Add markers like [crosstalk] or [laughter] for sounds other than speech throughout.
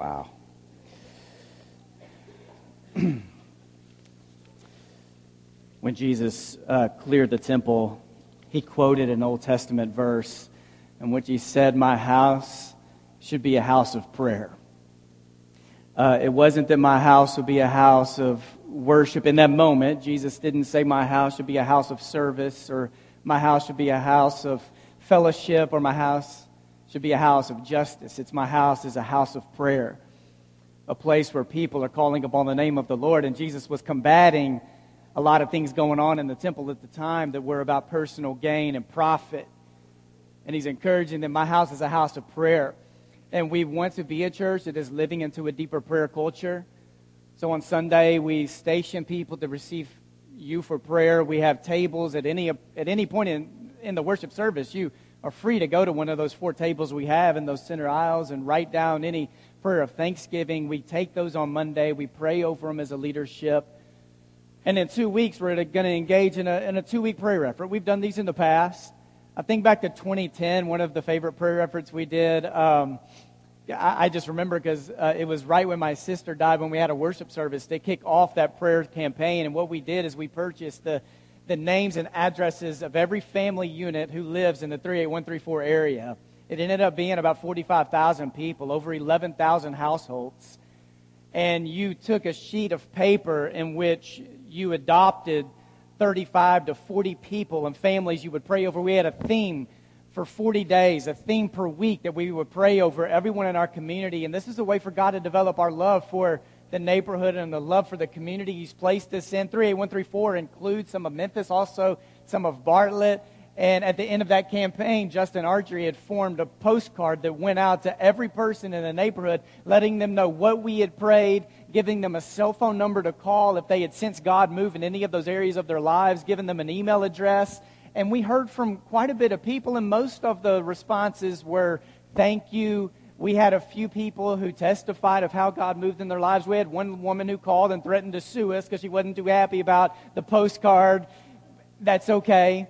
Wow. [clears throat] when Jesus uh, cleared the temple, he quoted an Old Testament verse in which he said, My house should be a house of prayer. Uh, it wasn't that my house would be a house of worship in that moment. Jesus didn't say my house should be a house of service or my house should be a house of fellowship or my house should be a house of justice. It's my house is a house of prayer, a place where people are calling upon the name of the Lord. And Jesus was combating a lot of things going on in the temple at the time that were about personal gain and profit. And he's encouraging them, my house is a house of prayer. And we want to be a church that is living into a deeper prayer culture. So on Sunday, we station people to receive you for prayer. We have tables at any, at any point in, in the worship service. You are free to go to one of those four tables we have in those center aisles and write down any prayer of thanksgiving. We take those on Monday. We pray over them as a leadership. And in two weeks, we're going to engage in a, in a two week prayer effort. We've done these in the past. I think back to 2010, one of the favorite prayer efforts we did. Um, I, I, just remember because uh, it was right when my sister died when we had a worship service. They kicked off that prayer campaign. And what we did is we purchased the, the names and addresses of every family unit who lives in the 38134 area. It ended up being about 45,000 people, over 11,000 households. And you took a sheet of paper in which you adopted 35 to 40 people and families you would pray over. We had a theme for 40 days, a theme per week that we would pray over everyone in our community. And this is a way for God to develop our love for the neighborhood and the love for the community He's placed us in. 38134 includes some of Memphis, also some of Bartlett. And at the end of that campaign, Justin Archery had formed a postcard that went out to every person in the neighborhood, letting them know what we had prayed, giving them a cell phone number to call if they had sensed God move in any of those areas of their lives, giving them an email address. And we heard from quite a bit of people, and most of the responses were thank you. We had a few people who testified of how God moved in their lives. We had one woman who called and threatened to sue us because she wasn't too happy about the postcard. That's okay.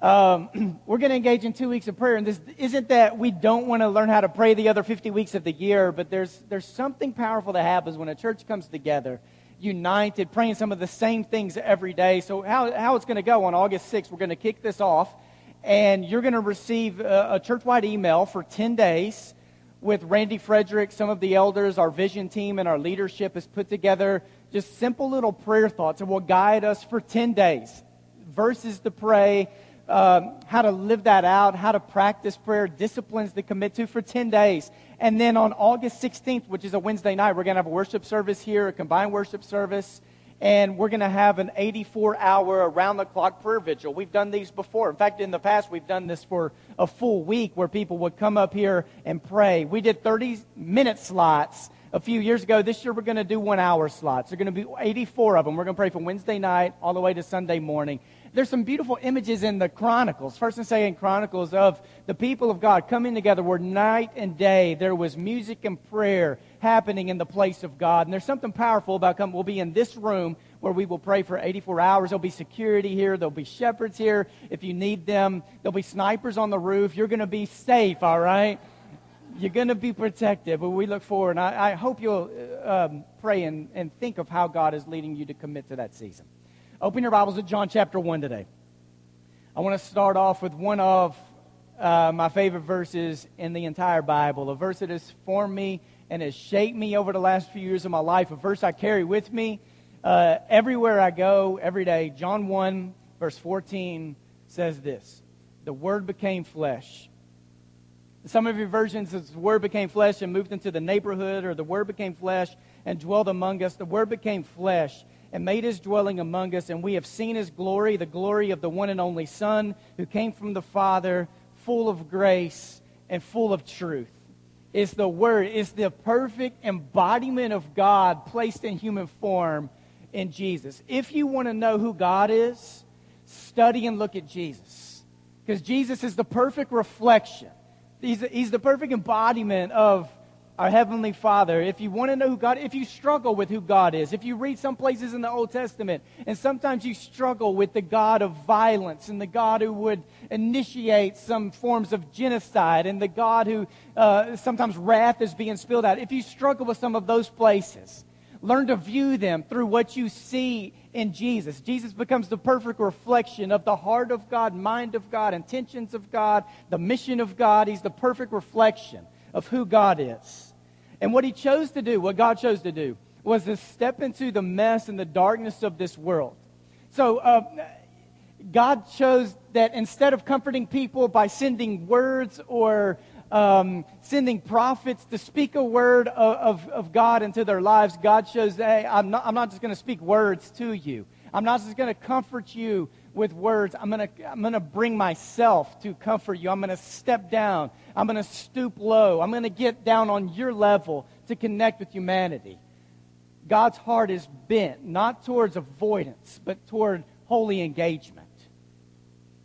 Um, [clears throat] we're going to engage in two weeks of prayer. And this isn't that we don't want to learn how to pray the other 50 weeks of the year, but there's, there's something powerful that happens when a church comes together, united, praying some of the same things every day. So, how, how it's going to go on August 6th, we're going to kick this off, and you're going to receive a, a church wide email for 10 days with Randy Frederick, some of the elders, our vision team, and our leadership has put together just simple little prayer thoughts that will guide us for 10 days. Verses to pray um, how to live that out, how to practice prayer, disciplines to commit to for 10 days. And then on August 16th, which is a Wednesday night, we're going to have a worship service here, a combined worship service. And we're going to have an 84 hour around the clock prayer vigil. We've done these before. In fact, in the past, we've done this for a full week where people would come up here and pray. We did 30 minute slots a few years ago. This year, we're going to do one hour slots. There are going to be 84 of them. We're going to pray from Wednesday night all the way to Sunday morning there's some beautiful images in the Chronicles, First and Second Chronicles, of the people of God coming together where night and day there was music and prayer happening in the place of God. And there's something powerful about coming. We'll be in this room where we will pray for 84 hours. There'll be security here. There'll be shepherds here if you need them. There'll be snipers on the roof. You're going to be safe, all right? You're going to be protected. But we look forward. And I, I hope you'll um, pray and, and think of how God is leading you to commit to that season. Open your Bibles to John chapter 1 today. I want to start off with one of uh, my favorite verses in the entire Bible, a verse that has formed me and has shaped me over the last few years of my life, a verse I carry with me uh, everywhere I go, every day. John 1, verse 14 says this The Word became flesh. Some of your versions, the Word became flesh and moved into the neighborhood, or the Word became flesh and dwelled among us. The Word became flesh and made his dwelling among us, and we have seen his glory, the glory of the one and only Son who came from the Father, full of grace and full of truth. It's the Word, it's the perfect embodiment of God placed in human form in Jesus. If you want to know who God is, study and look at Jesus. Because Jesus is the perfect reflection. He's, he's the perfect embodiment of our Heavenly Father, if you want to know who God if you struggle with who God is, if you read some places in the Old Testament, and sometimes you struggle with the God of violence and the God who would initiate some forms of genocide and the God who uh, sometimes wrath is being spilled out, if you struggle with some of those places, learn to view them through what you see in Jesus. Jesus becomes the perfect reflection of the heart of God, mind of God, intentions of God, the mission of God. He's the perfect reflection of who God is. And what he chose to do, what God chose to do, was to step into the mess and the darkness of this world. So, uh, God chose that instead of comforting people by sending words or um, sending prophets to speak a word of, of, of, God into their lives, God shows, hey, I'm not, I'm not just going to speak words to you. I'm not just going to comfort you with words. I'm going to I'm going to bring myself to comfort you. I'm going to step down. I'm going to stoop low. I'm going to get down on your level to connect with humanity. God's heart is bent not towards avoidance, but toward holy engagement.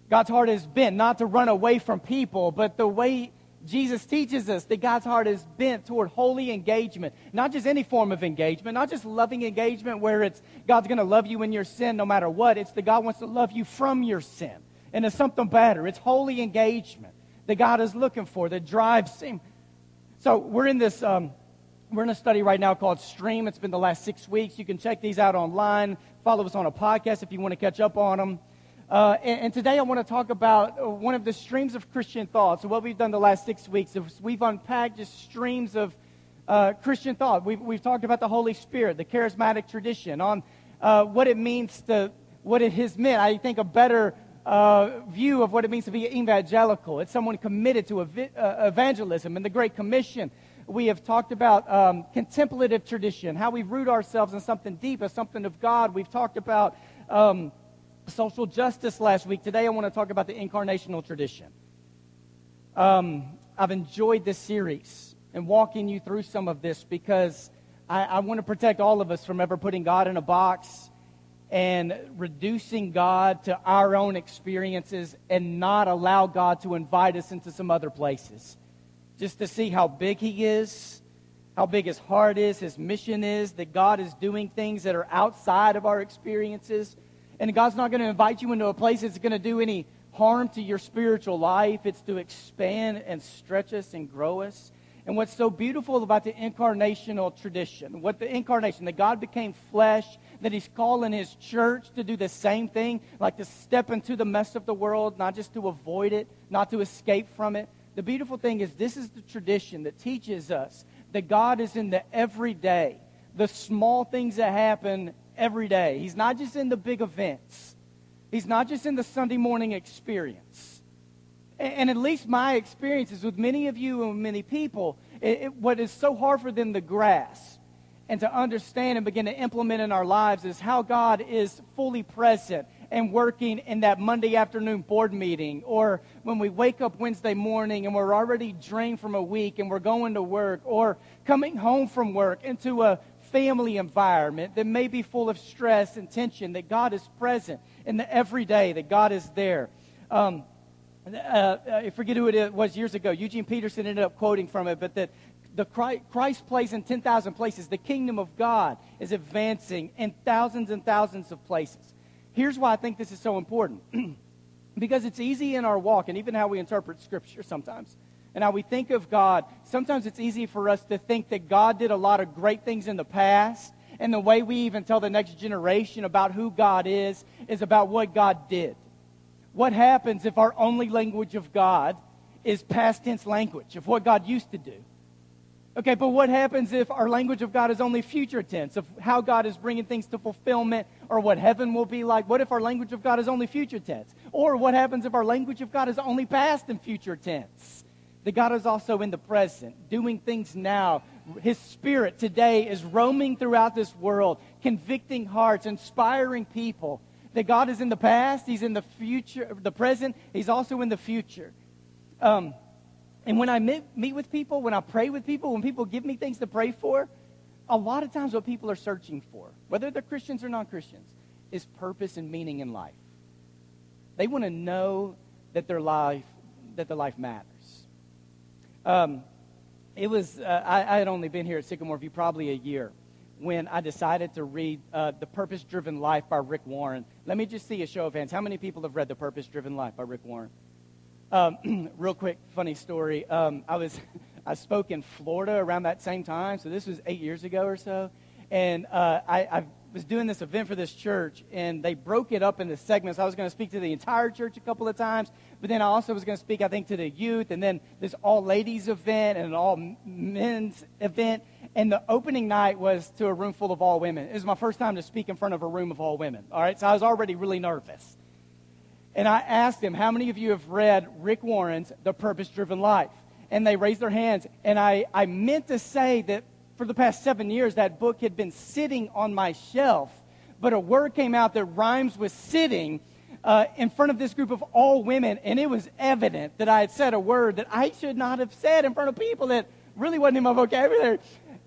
God's heart is bent not to run away from people, but the way Jesus teaches us that God's heart is bent toward holy engagement, not just any form of engagement, not just loving engagement where it's God's going to love you in your sin no matter what. It's that God wants to love you from your sin. And it's something better. It's holy engagement that God is looking for that drives him. So we're in this. Um, we're in a study right now called Stream. It's been the last six weeks. You can check these out online. Follow us on a podcast if you want to catch up on them. Uh, and, and, today I want to talk about uh, one of the streams of Christian thought. So, what we've done the last six weeks is we've unpacked just streams of uh, Christian thought. We've, we've talked about the Holy Spirit, the charismatic tradition, on uh, what it means to, what it has meant. I think a better uh, view of what it means to be evangelical. It's someone committed to ev- uh, evangelism and the Great Commission. We have talked about um, contemplative tradition, how we root ourselves in something deep, as something of God. We've talked about. Um, social justice last week. Today I want to talk about the incarnational tradition. Um, I've enjoyed this series and walking you through some of this because I, I want to protect all of us from ever putting God in a box and reducing God to our own experiences and not allow God to invite us into some other places. Just to see how big He is, how big His heart is, His mission is, that God is doing things that are outside of our experiences and God's not going to invite you into a place that's going to do any harm to your spiritual life. It's to expand and stretch us and grow us. And what's so beautiful about the incarnational tradition, what the incarnation, that God became flesh, that He's calling His church to do the same thing, like to step into the mess of the world, not just to avoid it, not to escape from it. The beautiful thing is, this is the tradition that teaches us that God is in the everyday, the small things that happen every day. He's not just in the big events, He's not just in the Sunday morning experience. And, at least my experiences with many of you and many people, it, it, what is so hard for them to grasp and to understand and begin to implement in our lives is how God is fully present and working in that Monday afternoon board meeting, or when we wake up Wednesday morning and we're already drained from a week and we're going to work, or coming home from work into a family environment that may be full of stress and tension, that God is present in the everyday, that God is there. Um, uh, I forget who it was years ago. Eugene Peterson ended up quoting from it, but that the Christ, Christ plays in 10,000 places. The kingdom of God is advancing in thousands and thousands of places. Here's why I think this is so important. [clears throat] because it's easy in our walk and even how we interpret Scripture sometimes and how we think of God, sometimes it's easy for us to think that God did a lot of great things in the past, and the way we even tell the next generation about who God is is about what God did. What happens if our only language of God is past tense language of what God used to do? Okay, but what happens if our language of God is only future tense, of how God is bringing things to fulfillment, or what heaven will be like? What if our language of God is only future tense? Or what happens if our language of God is only past and future tense? that God is also in the present, doing things now. His Spirit today is roaming throughout this world, convicting hearts, inspiring people. That God is in the past, He's in the future, the present, He's also in the future. Um, and when I meet, meet with people, when I pray with people, when people give me things to pray for, a lot of times what people are searching for, whether they're Christians or non Christians, is purpose and meaning in life. They want to know that their life, that their life matters. Um, it was, uh, I, I, had only been here at Sycamore View probably a year when I decided to read uh, The Purpose Driven Life by Rick Warren. Let me just see a show of hands. How many people have read The Purpose Driven Life by Rick Warren? Um, [clears throat] real quick, funny story. Um, I was, [laughs] I spoke in Florida around that same time, so this was eight years ago or so, and uh, I, I was doing this event for this church, and they broke it up into segments. I was going to speak to the entire church a couple of times, but then I also was going to speak, I think, to the youth, and then this all ladies event and an all men's event. And the opening night was to a room full of all women. It was my first time to speak in front of a room of all women. All right, so I was already really nervous. And I asked them, How many of you have read Rick Warren's The Purpose Driven Life? And they raised their hands. And I, I meant to say that for the past seven years, that book had been sitting on my shelf, but a word came out that rhymes with sitting uh, in front of this group of all women, and it was evident that I had said a word that I should not have said in front of people that really wasn't in my vocabulary.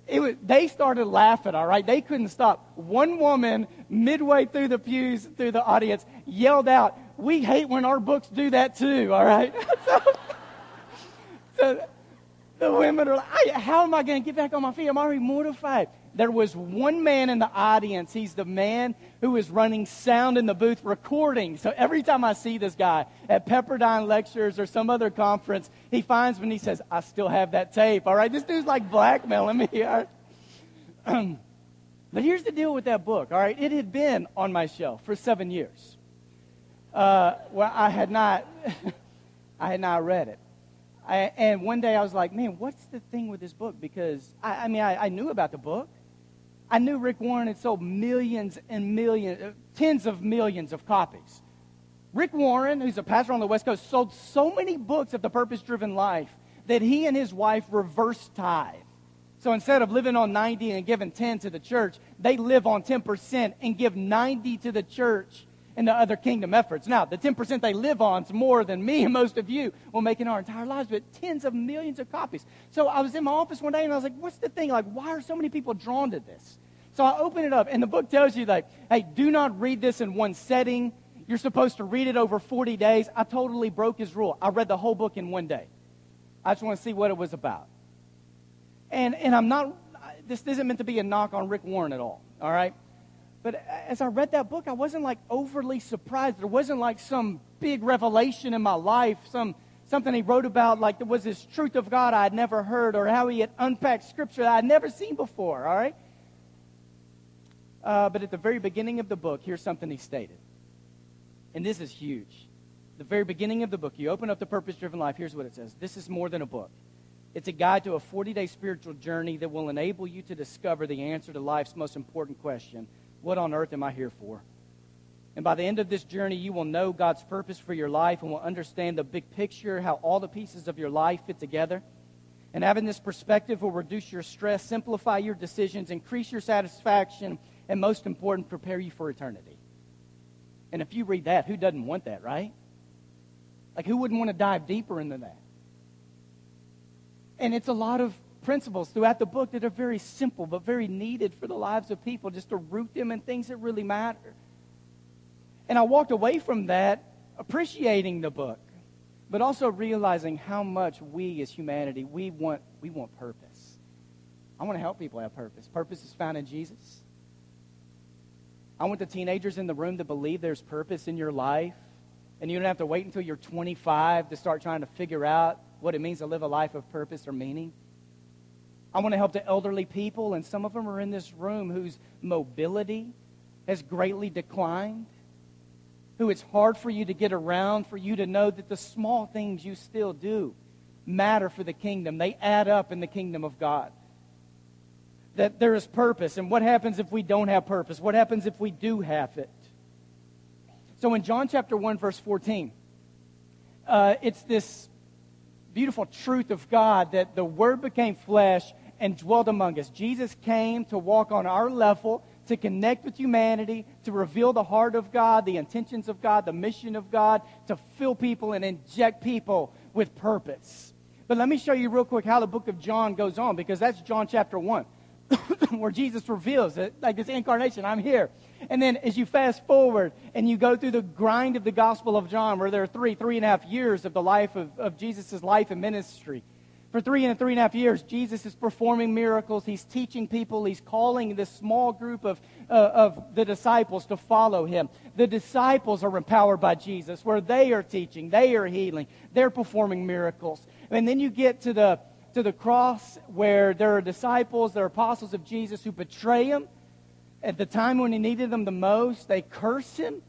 It was, they started laughing, all right? They couldn't stop. One woman, midway through the pews, through the audience, yelled out, We hate when our books do that too, all right? [laughs] so, so the women are like, how am I going to get back on my feet? I'm already mortified. There was one man in the audience. He's the man who is running sound in the booth recording. So every time I see this guy at Pepperdine Lectures or some other conference, he finds me and he says, I still have that tape. All right, this dude's like blackmailing me. [clears throat] but here's the deal with that book. All right, it had been on my shelf for seven years. Uh, well, I had not, [laughs] I had not read it. I, and one day I was like, man, what's the thing with this book? Because, I, I mean, I, I, knew about the book. I knew Rick Warren had sold millions and millions, uh, tens of millions of copies. Rick Warren, who's a pastor on the West Coast, sold so many books of the purpose driven life that he and his wife reverse tithe. So instead of living on 90 and giving 10 to the church, they live on 10% and give 90 to the church into other kingdom efforts. Now, the 10% they live on is more than me [laughs] and most of you will make in our entire lives, but tens of millions of copies. So I was in my office one day and I was like, what's the thing? Like, why are so many people drawn to this? So I open it up and the book tells you, like, hey, do not read this in one setting. You're supposed to read it over 40 days. I totally broke his rule. I read the whole book in one day. I just want to see what it was about. And, and I'm not, this isn't meant to be a knock on Rick Warren at all, all right? But as I read that book, I wasn't like overly surprised. There wasn't like some big revelation in my life, some something he wrote about like there was this truth of God I had never heard, or how he had unpacked scripture that I'd never seen before. All right. Uh, but at the very beginning of the book, here's something he stated, and this is huge. The very beginning of the book, you open up the purpose-driven life. Here's what it says: This is more than a book. It's a guide to a 40-day spiritual journey that will enable you to discover the answer to life's most important question what on earth am I here for? And by the end of this journey, you will know God's purpose for your life and will understand the big picture, how all the pieces of your life fit together. And having this perspective will reduce your stress, simplify your decisions, increase your satisfaction, and most important, prepare you for eternity. And if you read that, who doesn't want that, right? Like, who wouldn't want to dive deeper into that? And it's a lot of principles throughout the book that are very simple but very needed for the lives of people just to root them in things that really matter. And I walked away from that appreciating the book, but also realizing how much we as humanity, we want, we want purpose. I want to help people have purpose. Purpose is found in Jesus. I want the teenagers in the room to believe there's purpose in your life. And you don't have to wait until you're 25 to start trying to figure out what it means to live a life of purpose or meaning. I want to help the elderly people, and some of them are in this room whose mobility has greatly declined, who it's hard for you to get around, for you to know that the small things you still do matter for the kingdom. They add up in the kingdom of God. That there is purpose. And what happens if we don't have purpose? What happens if we do have it? So in John chapter 1, verse 14, uh, it's this beautiful truth of God that the Word became flesh and dwelt among us. Jesus came to walk on our level, to connect with humanity, to reveal the heart of God, the intentions of God, the mission of God, to fill people and inject people with purpose. But let me show you real quick how the book of John goes on, because that's John chapter 1, [coughs] where Jesus reveals it, like this incarnation, I'm here. And then as you fast forward and you go through the grind of the Gospel of John, where there are three, three and a half years of the life of, of Jesus' life and ministry, For three and three and a half years, Jesus is performing miracles. He's teaching people. He's calling this small group of, uh, of the disciples to follow him. The disciples are empowered by Jesus, where they are teaching, they are healing, they're performing miracles. And then you get to the, to the cross where there are disciples, there are apostles of Jesus who betray him. At the time when he needed them the most, they curse him.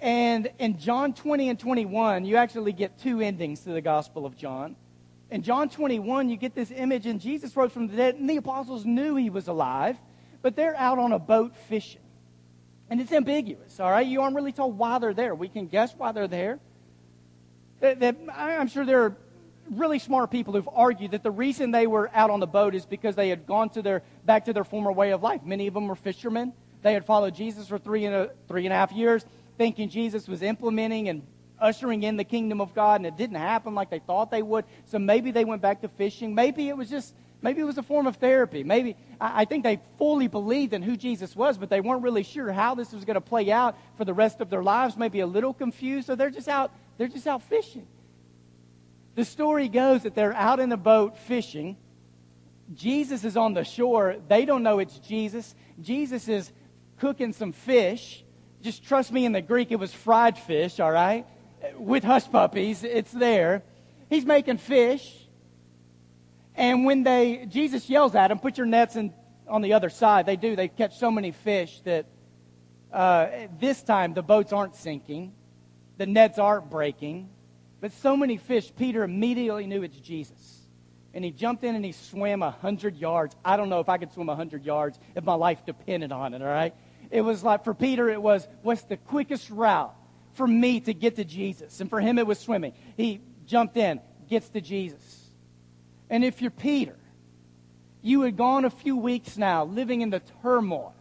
And in John 20 and 21, you actually get two endings to the Gospel of John. In John 21, you get this image, and Jesus rose from the dead, and the apostles knew he was alive, but they're out on a boat fishing. And it's ambiguous, all right? You aren't really told why they're there. We can guess why they're there. I'm sure there are really smart people who've argued that the reason they were out on the boat is because they had gone to their, back to their former way of life. Many of them were fishermen. They had followed Jesus for three and a, three and a half years, thinking Jesus was implementing and ushering in the kingdom of God, and it didn't happen like they thought they would. So maybe they went back to fishing. Maybe it was just, maybe it was a form of therapy. Maybe, I, I think they fully believed in who Jesus was, but they weren't really sure how this was going to play out for the rest of their lives. Maybe a little confused, so they're just out, they're just out fishing. The story goes that they're out in a boat fishing. Jesus is on the shore. They don't know it's Jesus. Jesus is cooking some fish. Just trust me in the Greek, it was fried fish, all right? With hush puppies. It's there. He's making fish. And when they, Jesus yells at them, put your nets in, on the other side. They do. They catch so many fish that uh, this time the boats aren't sinking, the nets aren't breaking. But so many fish, Peter immediately knew it's Jesus. And he jumped in and he swam 100 yards. I don't know if I could swim 100 yards if my life depended on it, all right? It was like, for Peter, it was, what's the quickest route for me to get to Jesus. And for him, it was swimming. He jumped in, gets to Jesus. And if you're Peter, you had gone a few weeks now living in the turmoil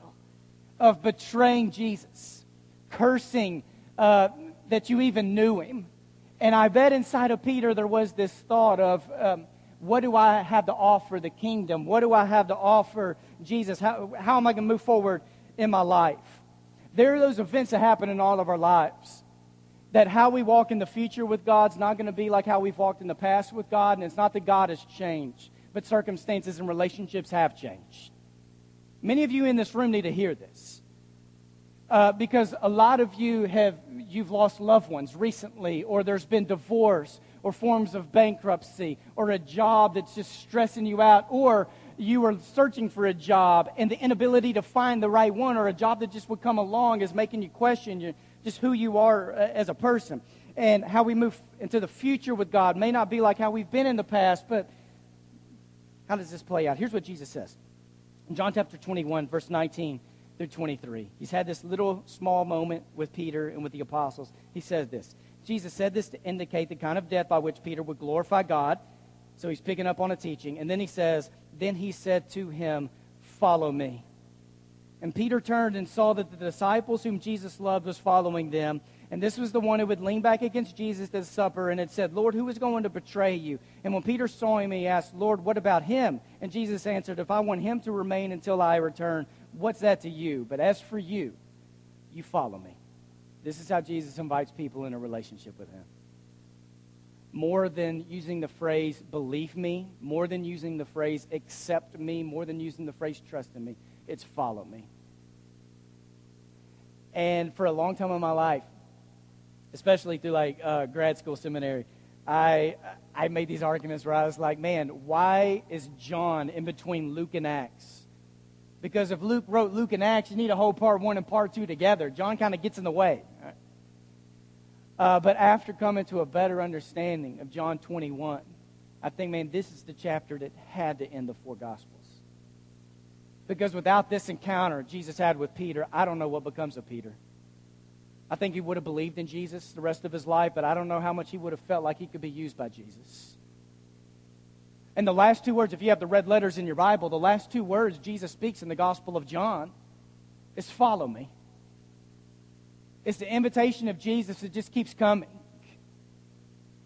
of betraying Jesus, cursing uh, that you even knew him. And I bet inside of Peter there was this thought of, um, what do I have to offer the kingdom? What do I have to offer Jesus? How, how am I going to move forward in my life? There are those events that happen in all of our lives that how we walk in the future with God's not going to be like how we've walked in the past with God, and it's not that God has changed, but circumstances and relationships have changed. Many of you in this room need to hear this. Uh, because a lot of you have you've lost loved ones recently or there's been divorce or forms of bankruptcy or a job that's just stressing you out or you are searching for a job and the inability to find the right one or a job that just would come along is making you question your, just who you are uh, as a person. And how we move into the future with God may not be like how we've been in the past, but how does this play out? Here's what Jesus says in John chapter 21, verse 19 through 23. He's had this little small moment with Peter and with the apostles. He says this Jesus said this to indicate the kind of death by which Peter would glorify God. So he's picking up on a teaching. And then he says, Then he said to him, Follow me. And Peter turned and saw that the disciples whom Jesus loved was following them. And this was the one who would lean back against Jesus at supper and had said, Lord, who is going to betray you? And when Peter saw him, he asked, Lord, what about him? And Jesus answered, If I want him to remain until I return, what's that to you? But as for you, you follow me. This is how Jesus invites people in a relationship with him. More than using the phrase, believe me, more than using the phrase, accept me, more than using the phrase, trust in me it's follow me. And for a long time in my life, especially through like uh, grad school seminary, I I made these arguments where I was like, man, why is John in between Luke and Acts? Because if Luke wrote Luke and Acts, you need a whole part one and part two together. John kind of gets in the way. Uh, but after coming to a better understanding of John 21, I think, man, this is the chapter that had to end the four Gospels. Because without this encounter Jesus had with Peter, I don't know what becomes of Peter. I think he would have believed in Jesus the rest of his life, but I don't know how much he would have felt like he could be used by Jesus. And the last two words, if you have the red letters in your Bible, the last two words Jesus speaks in the Gospel of John is follow me. It's the invitation of Jesus that just keeps coming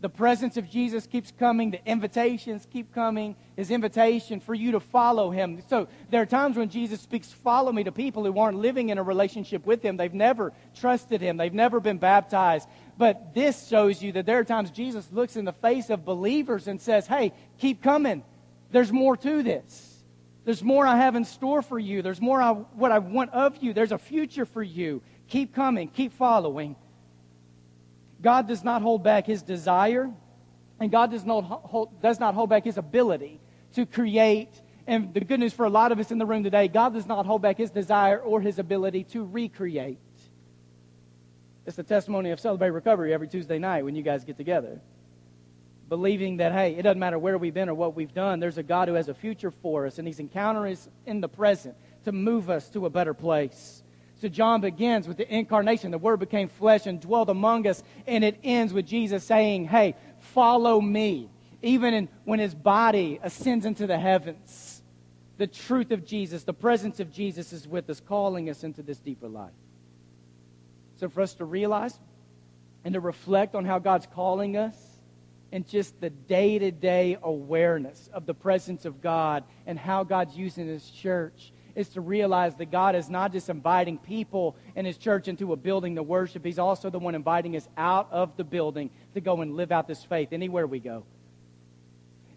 the presence of Jesus keeps coming, the invitations keep coming, his invitation for you to follow him. So there are times when Jesus speaks, follow me to people who aren't living in a relationship with him. They've never trusted him, they've never been baptized. But this shows you that there are times Jesus looks in the face of believers and says, Hey, keep coming. There's more to this. There's more I have in store for you. There's more I, what I want of you. There's a future for you. Keep coming. Keep following. God does not hold back his desire, and God does not hold, does not hold back his ability to create. And the good news for a lot of us in the room today, God does not hold back his desire or his ability to recreate. It's the testimony of Celebrate Recovery every Tuesday night when you guys get together. Believing that, hey, it doesn't matter where we've been or what we've done, there's a God who has a future for us, and He's encountering us in the present to move us to a better place. So John begins with the incarnation. The Word became flesh and dwelled among us, and it ends with Jesus saying, hey, follow me. Even in, when His body ascends into the heavens, the truth of Jesus, the presence of Jesus is with us, calling us into this deeper life. So for us to realize and to reflect on how God's calling us and just the day to day awareness of the presence of God and how God's using His church is to realize that God is not just inviting people in His church into a building to worship, He's also the one inviting us out of the building to go and live out this faith anywhere we go.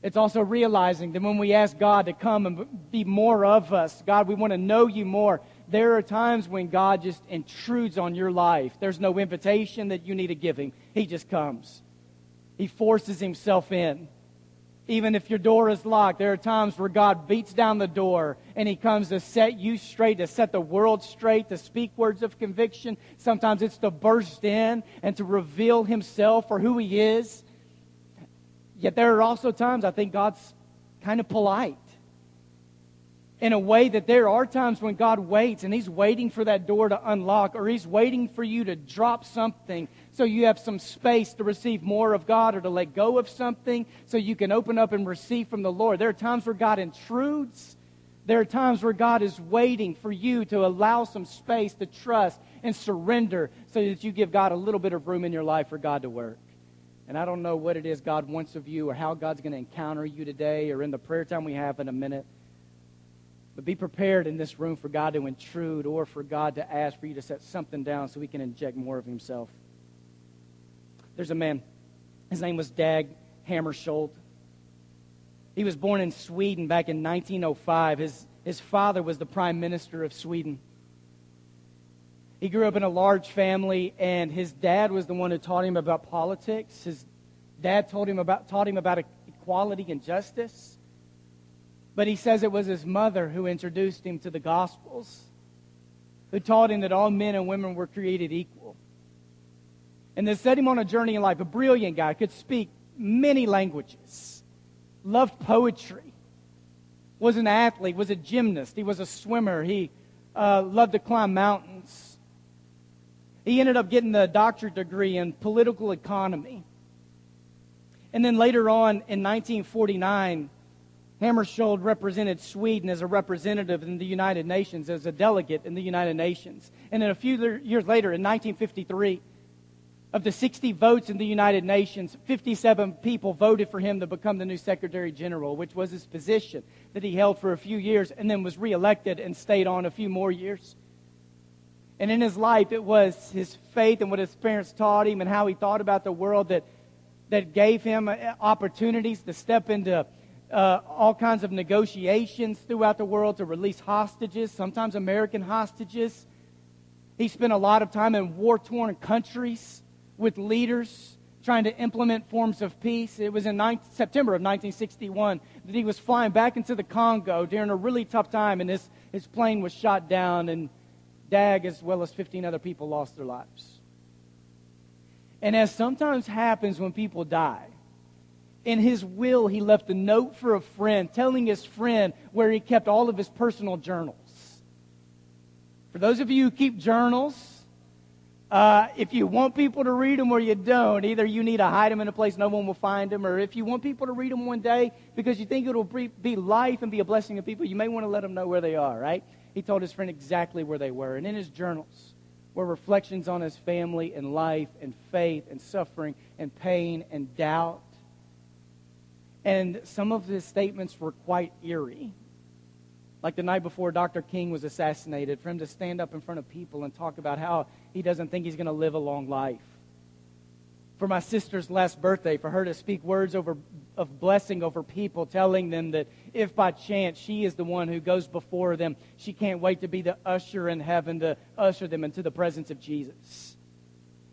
It's also realizing that when we ask God to come and be more of us, God, we want to know you more, there are times when God just intrudes on your life. There's no invitation that you need to give him. He just comes. He forces himself in. Even if your door is locked, there are times where God beats down the door and he comes to set you straight, to set the world straight, to speak words of conviction. Sometimes it's to burst in and to reveal himself for who he is. Yet there are also times I think God's kind of polite in a way that there are times when God waits and He's waiting for that door to unlock or He's waiting for you to drop something so you have some space to receive more of God or to let go of something so you can open up and receive from the Lord. There are times where God intrudes. There are times where God is waiting for you to allow some space to trust and surrender so that you give God a little bit of room in your life for God to work. And I don't know what it is God wants of you or how God's going to encounter you today or in the prayer time we have in a minute. But be prepared in this room for God to intrude or for God to ask for you to set something down so he can inject more of himself. There's a man, his name was Dag Hammarskjöld. He was born in Sweden back in 1905. His, his father was the prime minister of Sweden. He grew up in a large family, and his dad was the one who taught him about politics. His dad told him about, taught him about equality and justice. But he says it was his mother who introduced him to the Gospels, who taught him that all men and women were created equal. And then set him on a journey in life. A brilliant guy, could speak many languages, loved poetry, was an athlete, was a gymnast, he was a swimmer, he uh, loved to climb mountains. He ended up getting a doctorate degree in political economy. And then later on in 1949, Hammarskjöld represented Sweden as a representative in the United Nations, as a delegate in the United Nations. And then a few years later, in 1953, of the 60 votes in the United Nations, 57 people voted for him to become the new Secretary General, which was his position that he held for a few years and then was reelected and stayed on a few more years. And in his life, it was his faith and what his parents taught him and how he thought about the world that, that gave him uh, opportunities to step into uh, all kinds of negotiations throughout the world to release hostages, sometimes American hostages. He spent a lot of time in war torn countries with leaders trying to implement forms of peace. It was in 9, September of 1961 that he was flying back into the Congo during a really tough time, and his, his plane was shot down, and Dag, as well as 15 other people, lost their lives. And as sometimes happens when people die, in his will, he left a note for a friend telling his friend where he kept all of his personal journals. For those of you who keep journals, uh, if you want people to read them or you don't, either you need to hide them in a place no one will find them, or if you want people to read them one day because you think it'll be life and be a blessing to people, you may want to let them know where they are, right? He told his friend exactly where they were. And in his journals were reflections on his family and life and faith and suffering and pain and doubt and some of his statements were quite eerie. Like the night before Dr. King was assassinated, for him to stand up in front of people and talk about how he doesn't think he's going to live a long life. For my sister's last birthday, for her to speak words over, of blessing over people, telling them that if by chance she is the one who goes before them, she can't wait to be the usher in heaven to usher them into the presence of Jesus.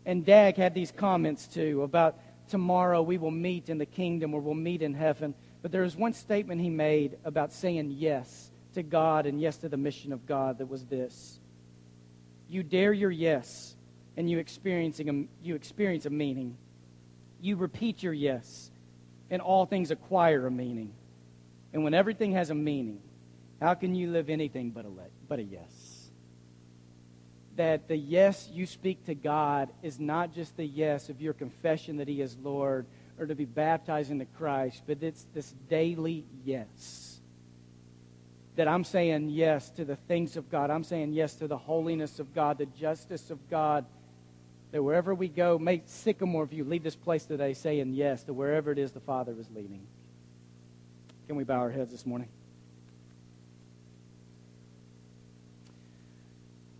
And Dag had these comments too about tomorrow we will meet in the kingdom or we'll meet in heaven. But there was one statement he made about saying yes to God and yes to the mission of God that was this You dare your yes, and you, experiencing a, you experience a meaning. You repeat your yes, and all things acquire a meaning. And when everything has a meaning, how can you live anything but a, but a yes? That the yes you speak to God is not just the yes of your confession that He is Lord or to be baptized into Christ, but it's this daily yes. That I'm saying yes to the things of God. I'm saying yes to the holiness of God, the justice of God. That wherever we go, may Sycamore View leave this place today saying yes to wherever it is the Father is leading. Can we bow our heads this morning?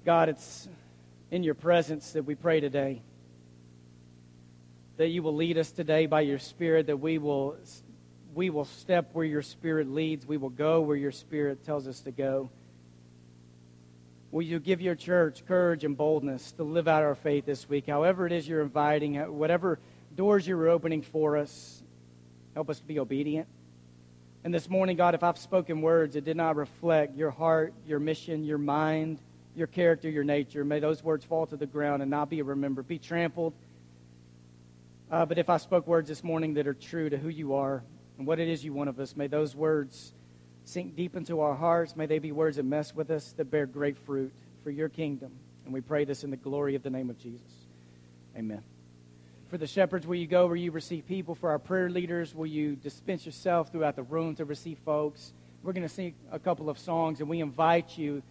God, it's in your presence that we pray today that you will lead us today by your Spirit, that we will, we will step where your Spirit leads. We will go where your Spirit tells us to go. Will you give your church courage and boldness to live out our faith this week? However, it is you're inviting, whatever doors you're opening for us, help us to be obedient. And this morning, God, if I've spoken words that did not reflect your heart, your mission, your mind, your character, your nature, may those words fall to the ground and not be remembered, be trampled uh, but if I spoke words this morning that are true to who you are and what it is you want of us, may those words sink deep into our hearts. May they be words that mess with us, that bear great fruit for your kingdom. And we pray this in the glory of the name of Jesus. Amen. For the shepherds, will you go where you receive people? For our prayer leaders, will you dispense yourself throughout the room to receive folks? We're going to sing a couple of songs, and we invite you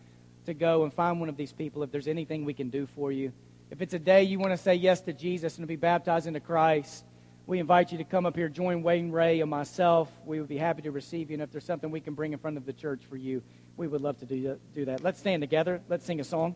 to go and find one of these people if there's anything we can do for you. If it's a day you want to say yes to Jesus and to be baptized into Christ, we invite you to come up here, join Wayne Ray and myself. We would be happy to receive you. And if there's something we can bring in front of the church for you, we would love to do that. Let's stand together. Let's sing a song.